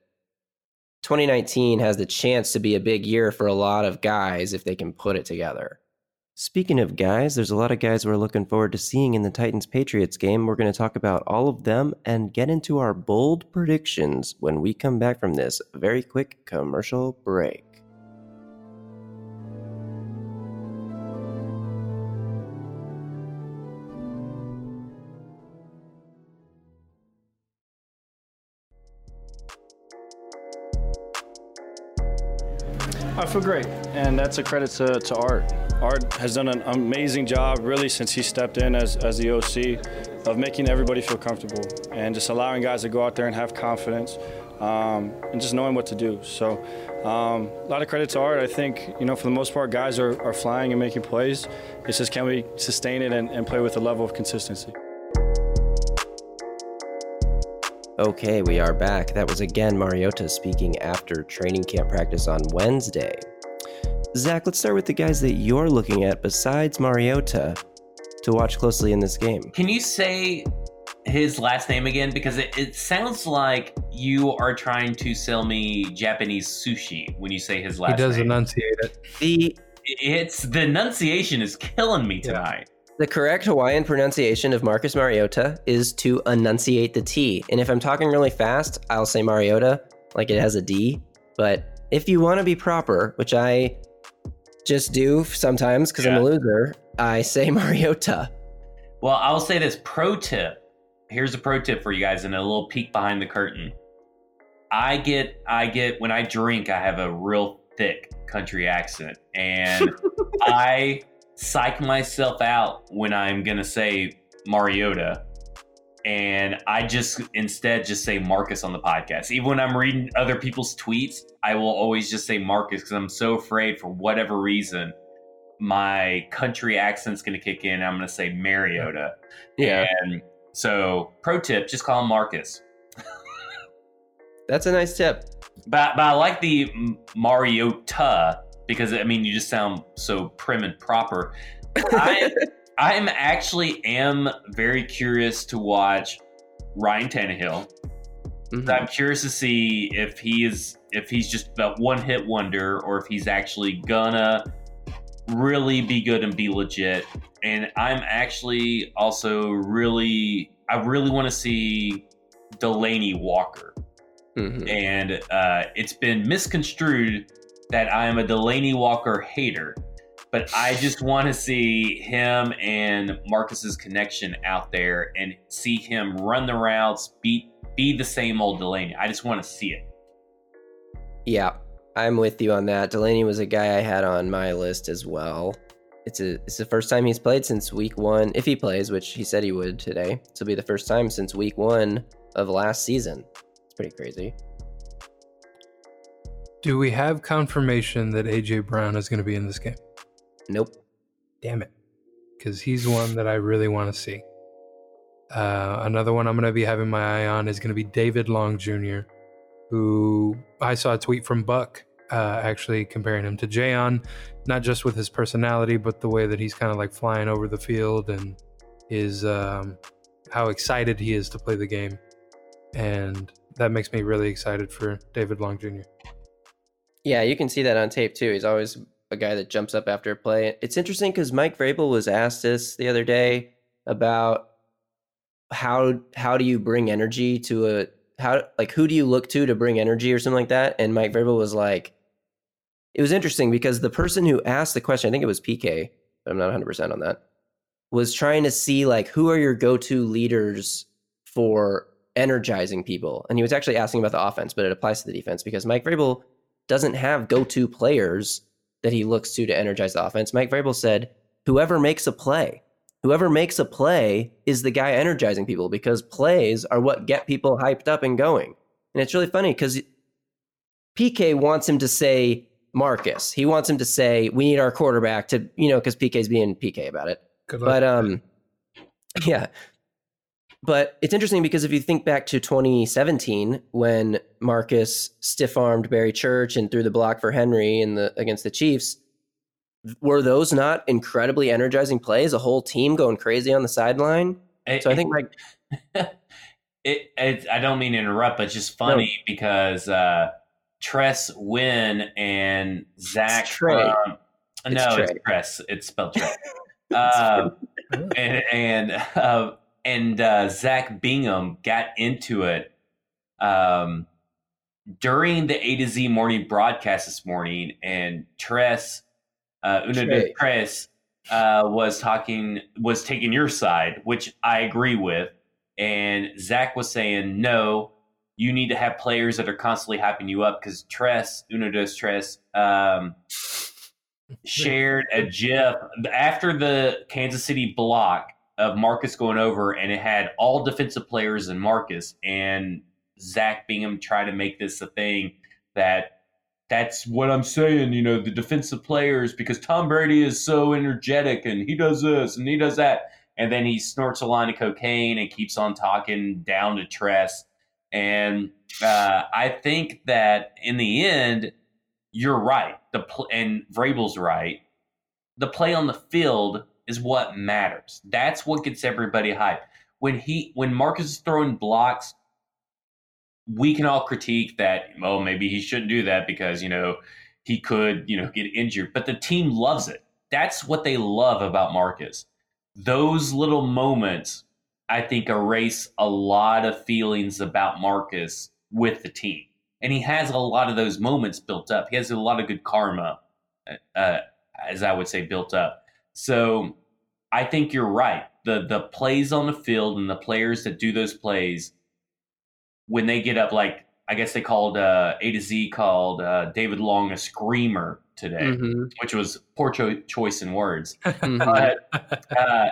2019 has the chance to be a big year for a lot of guys if they can put it together. Speaking of guys, there's a lot of guys we're looking forward to seeing in the Titans Patriots game. We're going to talk about all of them and get into our bold predictions when we come back from this very quick commercial break. I feel great, and that's a credit to, to Art. Art has done an amazing job, really, since he stepped in as, as the OC, of making everybody feel comfortable and just allowing guys to go out there and have confidence um, and just knowing what to do. So, um, a lot of credit to Art. I think, you know, for the most part, guys are, are flying and making plays. It's just can we sustain it and, and play with a level of consistency. Okay, we are back. That was again Mariota speaking after training camp practice on Wednesday. Zach, let's start with the guys that you're looking at besides Mariota to watch closely in this game. Can you say his last name again? Because it, it sounds like you are trying to sell me Japanese sushi when you say his last He does name. enunciate it. The it's the enunciation is killing me tonight. The correct Hawaiian pronunciation of Marcus Mariota is to enunciate the T. And if I'm talking really fast, I'll say Mariota like it has a D. But if you want to be proper, which I just do sometimes because I'm a loser, I say Mariota. Well, I'll say this pro tip. Here's a pro tip for you guys and a little peek behind the curtain. I get I get when I drink, I have a real thick country accent and I psych myself out when I'm to say Mariota and I just instead just say Marcus on the podcast. Even when I'm reading other people's tweets, I will always just say Marcus because I'm so afraid for whatever reason my country accent's to kick in. I'm to say Mariota. Yeah. And so, pro tip: just call him Marcus. That's a nice tip. But but I like the Mariota because I mean you just sound so prim and proper. I I'm actually am very curious to watch Ryan Tannehill. Mhm. I'm curious to see if he is if he's just a one hit wonder or if he's actually gonna really be good and be legit. And I'm actually also really I really want to see Delanie Walker. Mhm. And uh, it's been misconstrued that I am a Delanie Walker hater. But I just want to see him and Marcus's connection out there and see him run the routes, be be the same old Delanie. I just want to see it. Yeah, I'm with you on that. Delanie was a guy I had on my list as well. It's a it's the first time he's played since week one. If he plays, which he said he would today, this will be the first time since week one of last season. It's pretty crazy. Do we have confirmation that AJ Brown is going to be in this game? Nope. Damn it. Because he's one that I really want to see. Uh, another one I'm going to be having my eye on is going to be David Long Jr., who I saw a tweet from Buck uh, actually comparing him to Jayon, not just with his personality, but the way that he's kind of like flying over the field and his um, how excited he is to play the game. And that makes me really excited for David Long Jr. Yeah, you can see that on tape too. He's always a guy that jumps up after a play. It's interesting because Mike Vrabel was asked this the other day about how how do you bring energy to a how like who do you look to to bring energy or something like that? And Mike Vrabel was like, it was interesting because the person who asked the question, I think it was PK, but I'm not 100 percent on that, was trying to see like who are your go to leaders for energizing people, and he was actually asking about the offense, but it applies to the defense because Mike Vrabel doesn't have go-to players that he looks to to energize the offense. Mike Vrabel said, "Whoever makes a play, whoever makes a play is the guy energizing people because plays are what get people hyped up and going." And it's really funny because PK wants him to say Marcus. He wants him to say, "We need our quarterback to," you know, because PK's being PK about it. Good luck. But um, yeah. But it's interesting because if you think back to 2017 when Marcus stiff armed Barry Church and threw the block for Henry in the against the Chiefs, were those not incredibly energizing plays? A whole team going crazy on the sideline. So I think like, it, it I don't mean to interrupt, but it's just funny because uh Tress Win and Zach Trey. um, It's no, Trey. it's Tress. It's spelled Trey. um, and and uh, and uh, Zach Bingham got into it um, during the A to Z morning broadcast this morning, and Tress uh, Una de. Tress uh, was talking was taking your side, which I agree with, and Zach was saying no. you need to have players that are constantly hyping you up because Tress, Uno dos Tres, um, shared a GIF after the Kansas City block of Marcus going over, and it had all defensive players and Marcus and Zach Bingham trying to make this a thing that that's what I'm saying. You know, the defensive players because Tom Brady is so energetic and he does this and he does that, and then he snorts a line of cocaine and keeps on talking down to Tress. And uh, I think that in the end, you're right. The pl- and Vrabel's right. The play on the field is what matters. That's what gets everybody hyped. When he when Marcus is throwing blocks, we can all critique that. Oh, maybe he shouldn't do that because you know he could you know get injured. But the team loves it. That's what they love about Marcus. Those little moments, I think, erase a lot of feelings about Marcus with the team and he has a lot of those moments built up. He has a lot of good karma, uh, as I would say, built up. So I think you're right. The the plays on the field and the players that do those plays when they get up, like I guess they called uh, A to Z called uh, David Long a screamer today, Mm-hmm. which was poor cho- choice in words. But uh,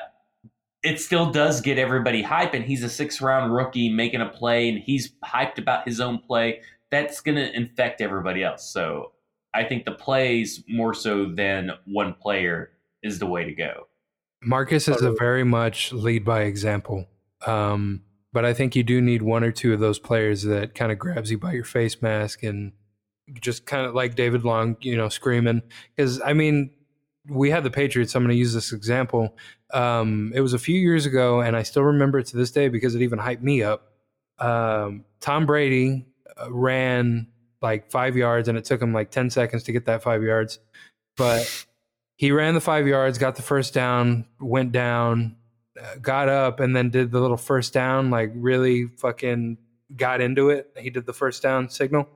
it still does get everybody hype, and he's a six round rookie making a play, and he's hyped about his own play. That's going to infect everybody else. So I think the plays more so than one player is the way to go. Marcus is a very much lead by example. Um, but I think you do need one or two of those players that kind of grabs you by your face mask and just kind of like David Long, you know, screaming. Because I mean, we had the Patriots. I'm going to use this example. Um, it was a few years ago, and I still remember it to this day because it even hyped me up. Um, Tom Brady uh, ran like five yards, and it took him like 10 seconds to get that five yards. But he ran the five yards, got the first down, went down, got up, and then did the little first down, like really fucking got into it. He did the first down signal,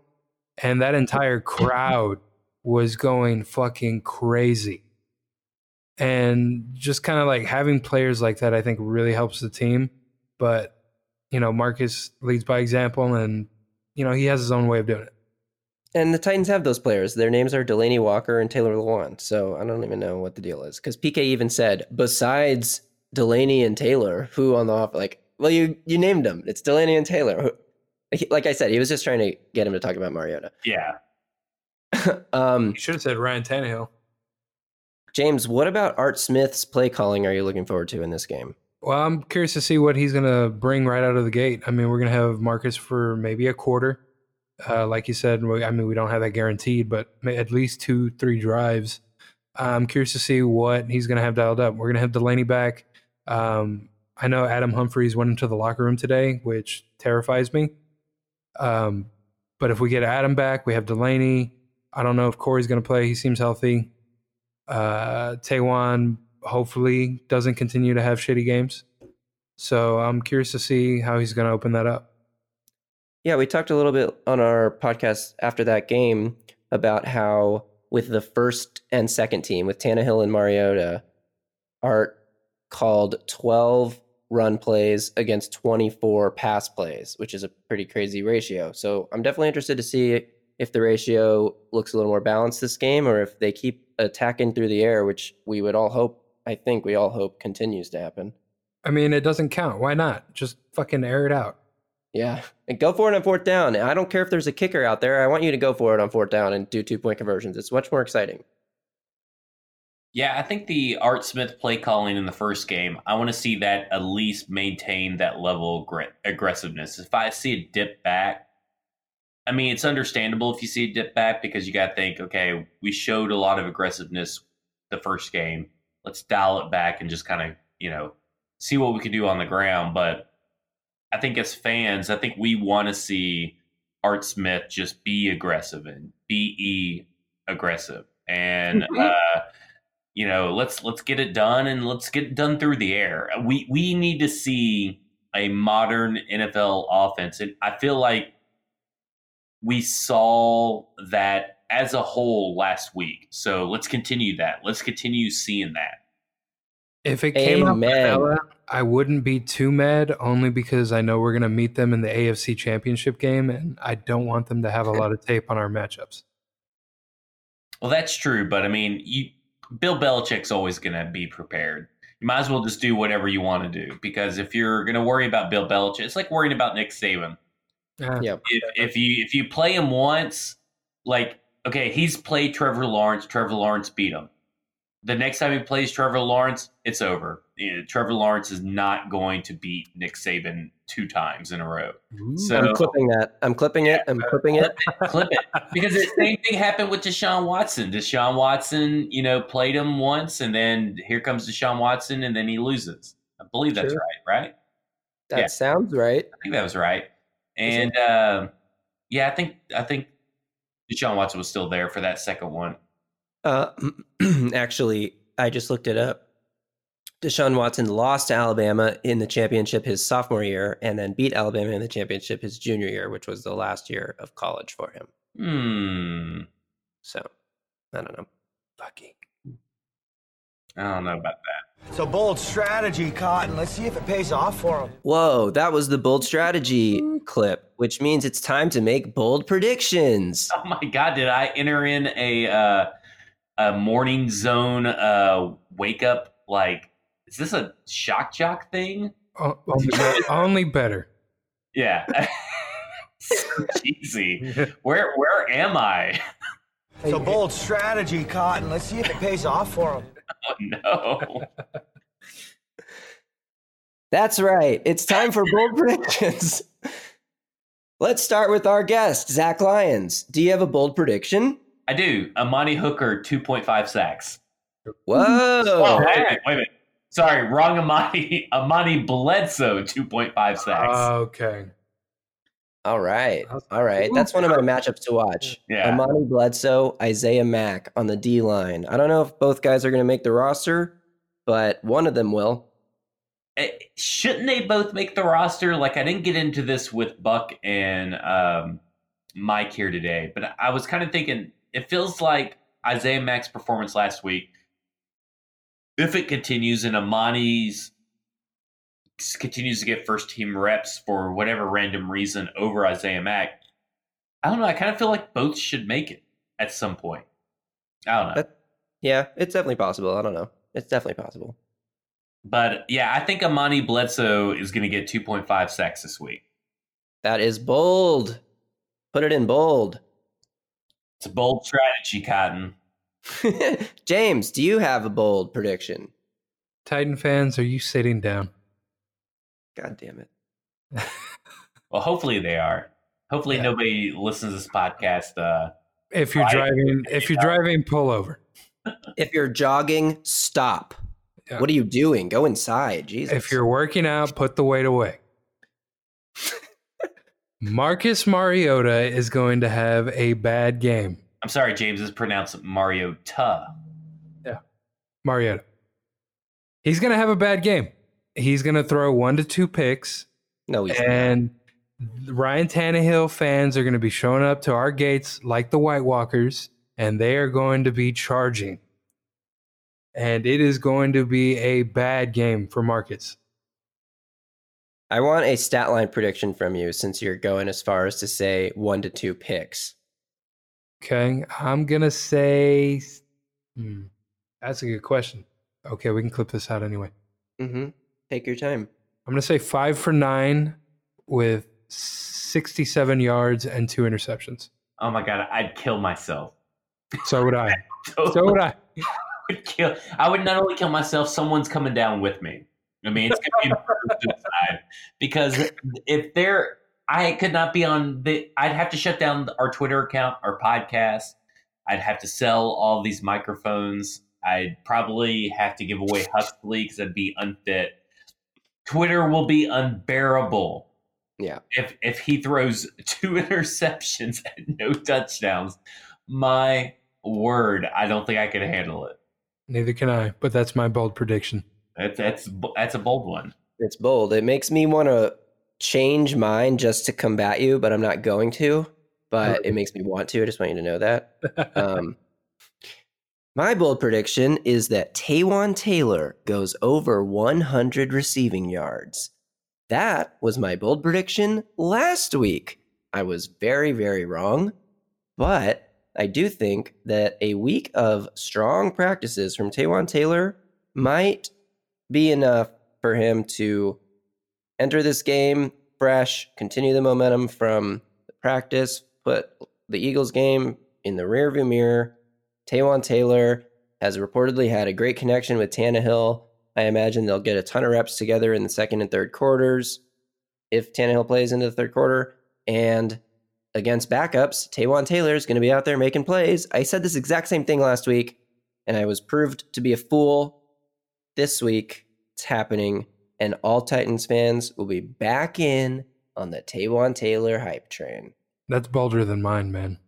and that entire crowd was going fucking crazy. And just kind of like having players like that, I think really helps the team. But, you know, Marcus leads by example, and, you know, he has his own way of doing it. And the Titans have those players. Their names are Delanie Walker and Taylor Lewan. So I don't even know what the deal is. Because PK even said, besides Delanie and Taylor, who on the off, like, well, you you named them. It's Delanie and Taylor. Like I said, he was just trying to get him to talk about Mariota. Yeah. um, You should have said Ryan Tannehill. James, what about Art Smith's play calling are you looking forward to in this game? Well, I'm curious to see what he's going to bring right out of the gate. I mean, we're going to have Marcus for maybe a quarter. Uh, like you said, I mean, we don't have that guaranteed, but at least two, three drives. I'm curious to see what he's going to have dialed up. We're going to have Delanie back. Um, I know Adam Humphries went into the locker room today, which terrifies me. Um, but if we get Adam back, we have Delanie. I don't know if Corey's going to play. He seems healthy. Uh, Taywan hopefully doesn't continue to have shitty games. So I'm curious to see how he's going to open that up. Yeah, we talked a little bit on our podcast after that game about how with the first and second team, with Tannehill and Mariota, Art called 12 run plays against 24 pass plays, which is a pretty crazy ratio. So I'm definitely interested to see if the ratio looks a little more balanced this game or if they keep attacking through the air, which we would all hope, I think we all hope continues to happen. I mean, it doesn't count. Why not? Just fucking air it out. Yeah. And go for it on fourth down. I don't care if there's a kicker out there. I want you to go for it on fourth down and do two point conversions. It's much more exciting. Yeah, I think the Art Smith play calling in the first game, I want to see that at least maintain that level of gr- aggressiveness. If I see a dip back, I mean, it's understandable if you see a dip back because you got to think, okay, we showed a lot of aggressiveness the first game. Let's dial it back and just kind of, you know, see what we can do on the ground. But I think as fans, I think we want to see Art Smith just be aggressive and be aggressive. And, uh, you know, let's let's get it done and let's get it done through the air. We we need to see a modern NFL offense, and I feel like we saw that as a whole last week. So let's continue that. Let's continue seeing that. If it came out Amen. vanilla, I wouldn't be too mad only because I know we're going to meet them in the AFC Championship game, and I don't want them to have a lot of tape on our matchups. Well, that's true, but I mean, you, Bill Belichick's always going to be prepared. You might as well just do whatever you want to do because if you're going to worry about Bill Belichick, it's like worrying about Nick Saban. Yeah. Yep. If, if you if you play him once, like okay, he's played Trevor Lawrence. Trevor Lawrence beat him. The next time he plays Trevor Lawrence, it's over. You know, Trevor Lawrence is not going to beat Nick Saban two times in a row. So I'm clipping that. I'm clipping it. I'm clipping it. clip it because the same thing happened with Deshaun Watson. Deshaun Watson, you know, played him once, and then here comes Deshaun Watson, and then he loses. I believe that's Sure. right, right? That Yeah. sounds right. I think that was right. And um, yeah, I think I think Deshaun Watson was still there for that second one. Uh, actually, I just looked it up. Deshaun Watson lost to Alabama in the championship his sophomore year, and then beat Alabama in the championship his junior year, which was the last year of college for him. Hmm. So, I don't know. Lucky. I don't know about that. It's a bold strategy, Cotton. Let's see if it pays off for him. Whoa, that was the bold strategy clip, which means it's time to make bold predictions. Oh my god, did I enter in a uh, a morning zone uh, wake up? Like, is this a shock jock thing? O- Only, be- only better. Yeah. so cheesy. Where where am I? It's a bold strategy, Cotton. Let's see if it pays off for him. Oh no. That's right. It's time for bold predictions. Let's start with our guest, Zach Lyons. Do you have a bold prediction? I do. Amani Hooker, two point five sacks. Whoa. Oh, wait a minute, wait a minute. Sorry, wrong Amani. Amani Bledsoe, two point five sacks. Okay. All right. All right. That's one of my matchups to watch. Yeah. Amani Bledsoe, Isaiah Mack on the D line. I don't know if both guys are going to make the roster, but one of them will. Eh, Shouldn't they both make the roster? Like, I didn't get into this with Buck and um, Mike here today, but I was kind of thinking it feels like Isaiah Mack's performance last week. If it continues and Amani's continues to get first team reps for whatever random reason over Isaiah Mack, I don't know. I kind of feel like both should make it at some point. I don't know. That- yeah, it's definitely possible. I don't know. It's definitely possible. But yeah, I think Amani Bledsoe is going to get 2.5 sacks this week. That is bold. Put it in bold. It's a bold strategy, Cotton. James, do you have a bold prediction? Titan fans, are you sitting down? God damn it. Well, hopefully they are. Hopefully Yeah. nobody listens to this podcast. Uh, If you're driving, if you're driving, pull over. If you're jogging, stop. Yeah. What are you doing? Go inside. Jesus. If you're working out, put the weight away. Marcus Mariota is going to have a bad game. I'm sorry, James. is pronounced Mariota. Yeah, Mariota. He's going to have a bad game. He's going to throw one to two picks, no, he's not. and Ryan Tannehill fans are going to be showing up to our gates like the White Walkers, and they are going to be charging. And it is going to be a bad game for Marcus. I want a stat line prediction from you since you're going as far as to say one to two picks. Okay, I'm gonna say hmm, that's a good question. Okay, we can clip this out anyway. Mm-hmm. Take your time. I'm gonna say five for nine with 67 yards and two interceptions. Oh my god, I'd kill myself. So would I. So would I. I. would kill. I would not only kill myself. Someone's coming down with me. I mean, it's gonna be suicide because if they're, I could not be on the. I'd have to shut down our Twitter account, our podcast. I'd have to sell all these microphones. I'd probably have to give away Huxley because I'd be unfit. Twitter will be unbearable Yeah. if if he throws two interceptions and no touchdowns. My word, I don't think I can handle it. Neither can I, but that's my bold prediction. That's that's that's a bold one. It's bold. It makes me want to change mine just to combat you, but I'm not going to. But it makes me want to. I just want you to know that. Um, My bold prediction is that Taywan Taylor goes over 100 receiving yards. That was my bold prediction last week. I was very, very wrong, but I do think that a week of strong practices from Taywan Taylor might be enough for him to enter this game fresh, continue the momentum from the practice, put the Eagles game in the rearview mirror. Taywan Taylor has reportedly had a great connection with Tannehill. I imagine they'll get a ton of reps together in the second and third quarters if Tannehill plays into the third quarter. And against backups, Taywan Taylor is going to be out there making plays. I said this exact same thing last week, and I was proved to be a fool. This week, it's happening, and all Titans fans will be back in on the Taywan Taylor hype train. That's bolder than mine, man.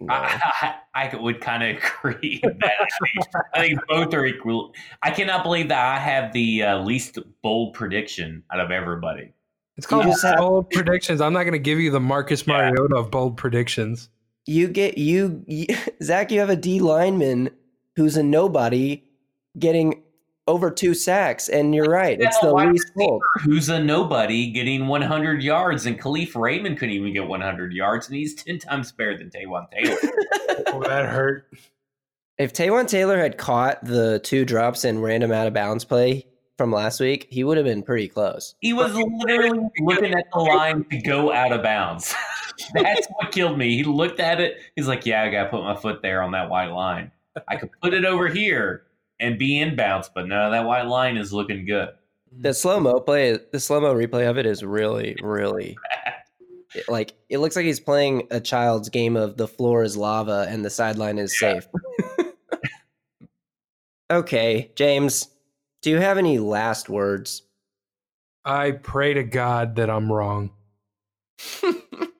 No. I, I, I would kind of agree. that. I, think, I think both are equal. I cannot believe that I have the uh, least bold prediction out of everybody. It's called just have- bold predictions. I'm not going to give you the Marcus Mariota of bold predictions. you get you, you Zach. You have a D lineman who's a nobody getting over two sacks, and you're right. It's the wide least bold. Who's a nobody getting 100 yards, and Kalif Raymond couldn't even get 100 yards, and he's 10 times better than Taywan Taylor. Oh, that hurt. If Taywan Taylor had caught the two drops and random out of bounds play from last week, he would have been pretty close. He was literally looking at the line to go out of bounds. That's what killed me. He looked at it. He's like, "Yeah, I got to put my foot there on that white line. I could put it over here and be inbounds, but no, that white line is looking good." The mm. slow mo play, the slow mo replay of it is really, really it- like it looks like he's playing a child's game of the floor is lava and the sideline is safe. okay, James, do you have any last words? I pray to God that I'm wrong.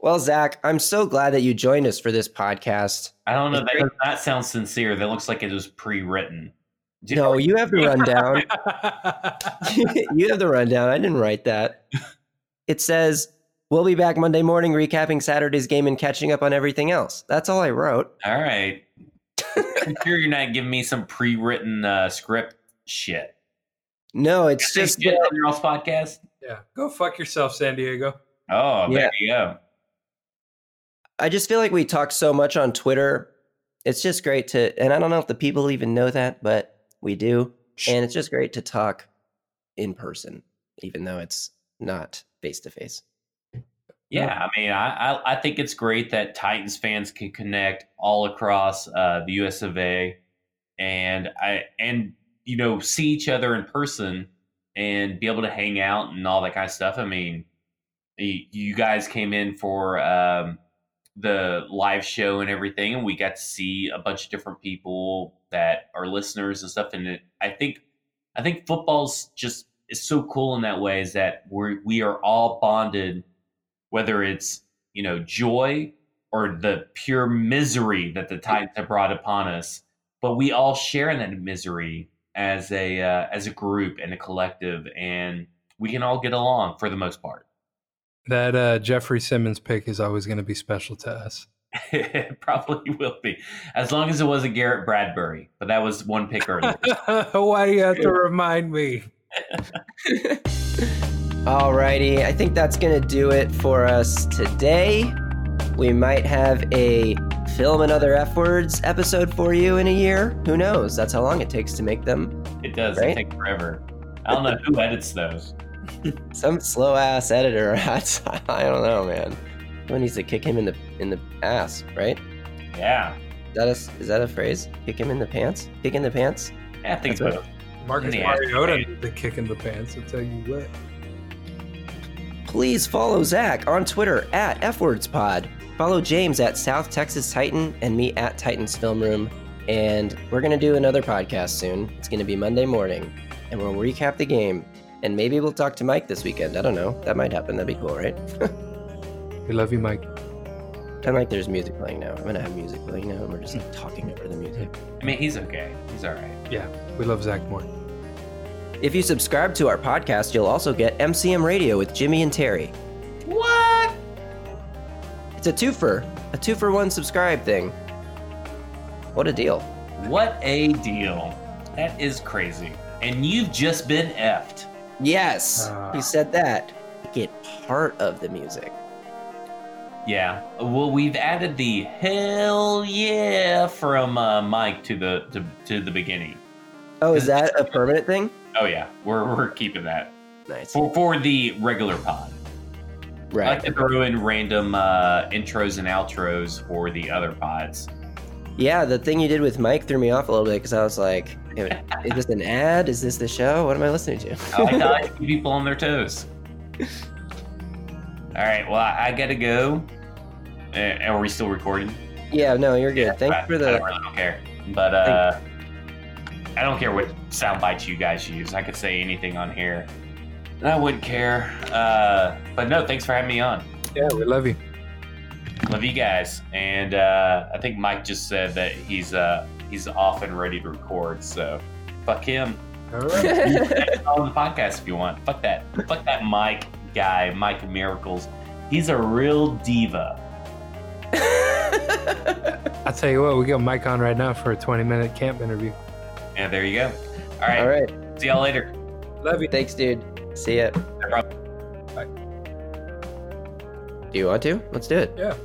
well, Zach, I'm so glad that you joined us for this podcast. I don't know. That does not sound sincere. That looks like it was pre-written. Do No, you have the rundown. you have the rundown. I didn't write that. It says, We'll be back Monday morning recapping Saturday's game and catching up on everything else. That's all I wrote. All right. I'm sure you're not giving me some pre-written uh, script shit. No, it's Say just shit that- on your else podcast. yeah. Go fuck yourself, San Diego. Oh, Yeah. you go. I just feel like we talk so much on Twitter. It's just great to, and I don't know if the people even know that, but we do. And it's just great to talk in person, even though it's not face to face. Yeah, I mean, I, I I think it's great that Titans fans can connect all across uh, the U.S. of A. and I and you know see each other in person and be able to hang out and all that kind of stuff. I mean, you guys came in for um, the live show and everything, and we got to see a bunch of different people that are listeners and stuff. And it, I think I think football's just is so cool in that way is that we're we are all bonded whether it's you know joy or the pure misery that the Titans have brought upon us, but we all share in that misery as a uh, as a group and a collective, and we can all get along for the most part. That uh, Jeffrey Simmons pick is always going to be special to us. it probably will be, as long as it wasn't Garrett Bradbury, but that was one pick earlier. Why do you have to remind me? Alrighty, I think that's going to do it for us today. We might have a film and other F words episode for you in a year. Who knows? That's how long it takes to make them. it does. Right? It takes forever. I don't know who edits those. Some slow ass editor. I don't know, man. Someone needs to kick him in the in the ass, right? Yeah, Is that a, is that a phrase? Kick him in the pants? Kick in the pants? yeah I think That's so. Marcus Yeah. Mariota needs the kick in the pants. I'll tell you what. Please follow Zach on Twitter at FWordsPod. Follow James at South Texas Titan and me at Titans Film Room. And we're going to do another podcast soon. It's going to be Monday morning. And we'll recap the game. And maybe we'll talk to Mike this weekend. I don't know. That might happen. That'd be cool, right? We love you, Mike. Kind of like there's music playing now. I'm going to have music playing now. And we're just like, talking over the music. I mean, he's okay. He's all right. Yeah, we love Zach more. If you subscribe to our podcast, you'll also get MCM Radio with Jimmy and Terry. What? It's a twofer, a two for one subscribe thing. What a deal. What a deal. That is crazy. And you've just been effed. Yes, he said that. Get part of the music. Yeah. Well, we've added the hell yeah from uh, Mike to the to, to the beginning. Oh, is that a permanent thing? Oh yeah, we're we're keeping that Nice. for for the regular pod. Right. I like to throw in random uh, intros and outros for the other pods. Yeah, the thing you did with Mike threw me off a little bit because I was like, is this an ad? Is this the show? What am I listening to? I like, I like to keep people on their toes. All right, well, I, I gotta go. Uh, are we still recording? Yeah, no, you're good. Thanks I, for I the. don't really don't care, but uh, I don't care what sound bites you guys use. I could say anything on here. And I wouldn't care. Uh, but no, thanks for having me on. Yeah, we love you. Love you guys. And uh, I think Mike just said that he's uh, he's off and ready to record. So fuck him. All right. on the podcast if you want. Fuck that. Fuck that Mike guy, Mike Miracles. He's a real diva. I'll tell you what, we got Mike on right now for a 20 minute camp interview. Yeah, there you go. All right. All right. See y'all later. Love you. Thanks, dude. See ya. No problem. Do you want to? Let's do it. Yeah.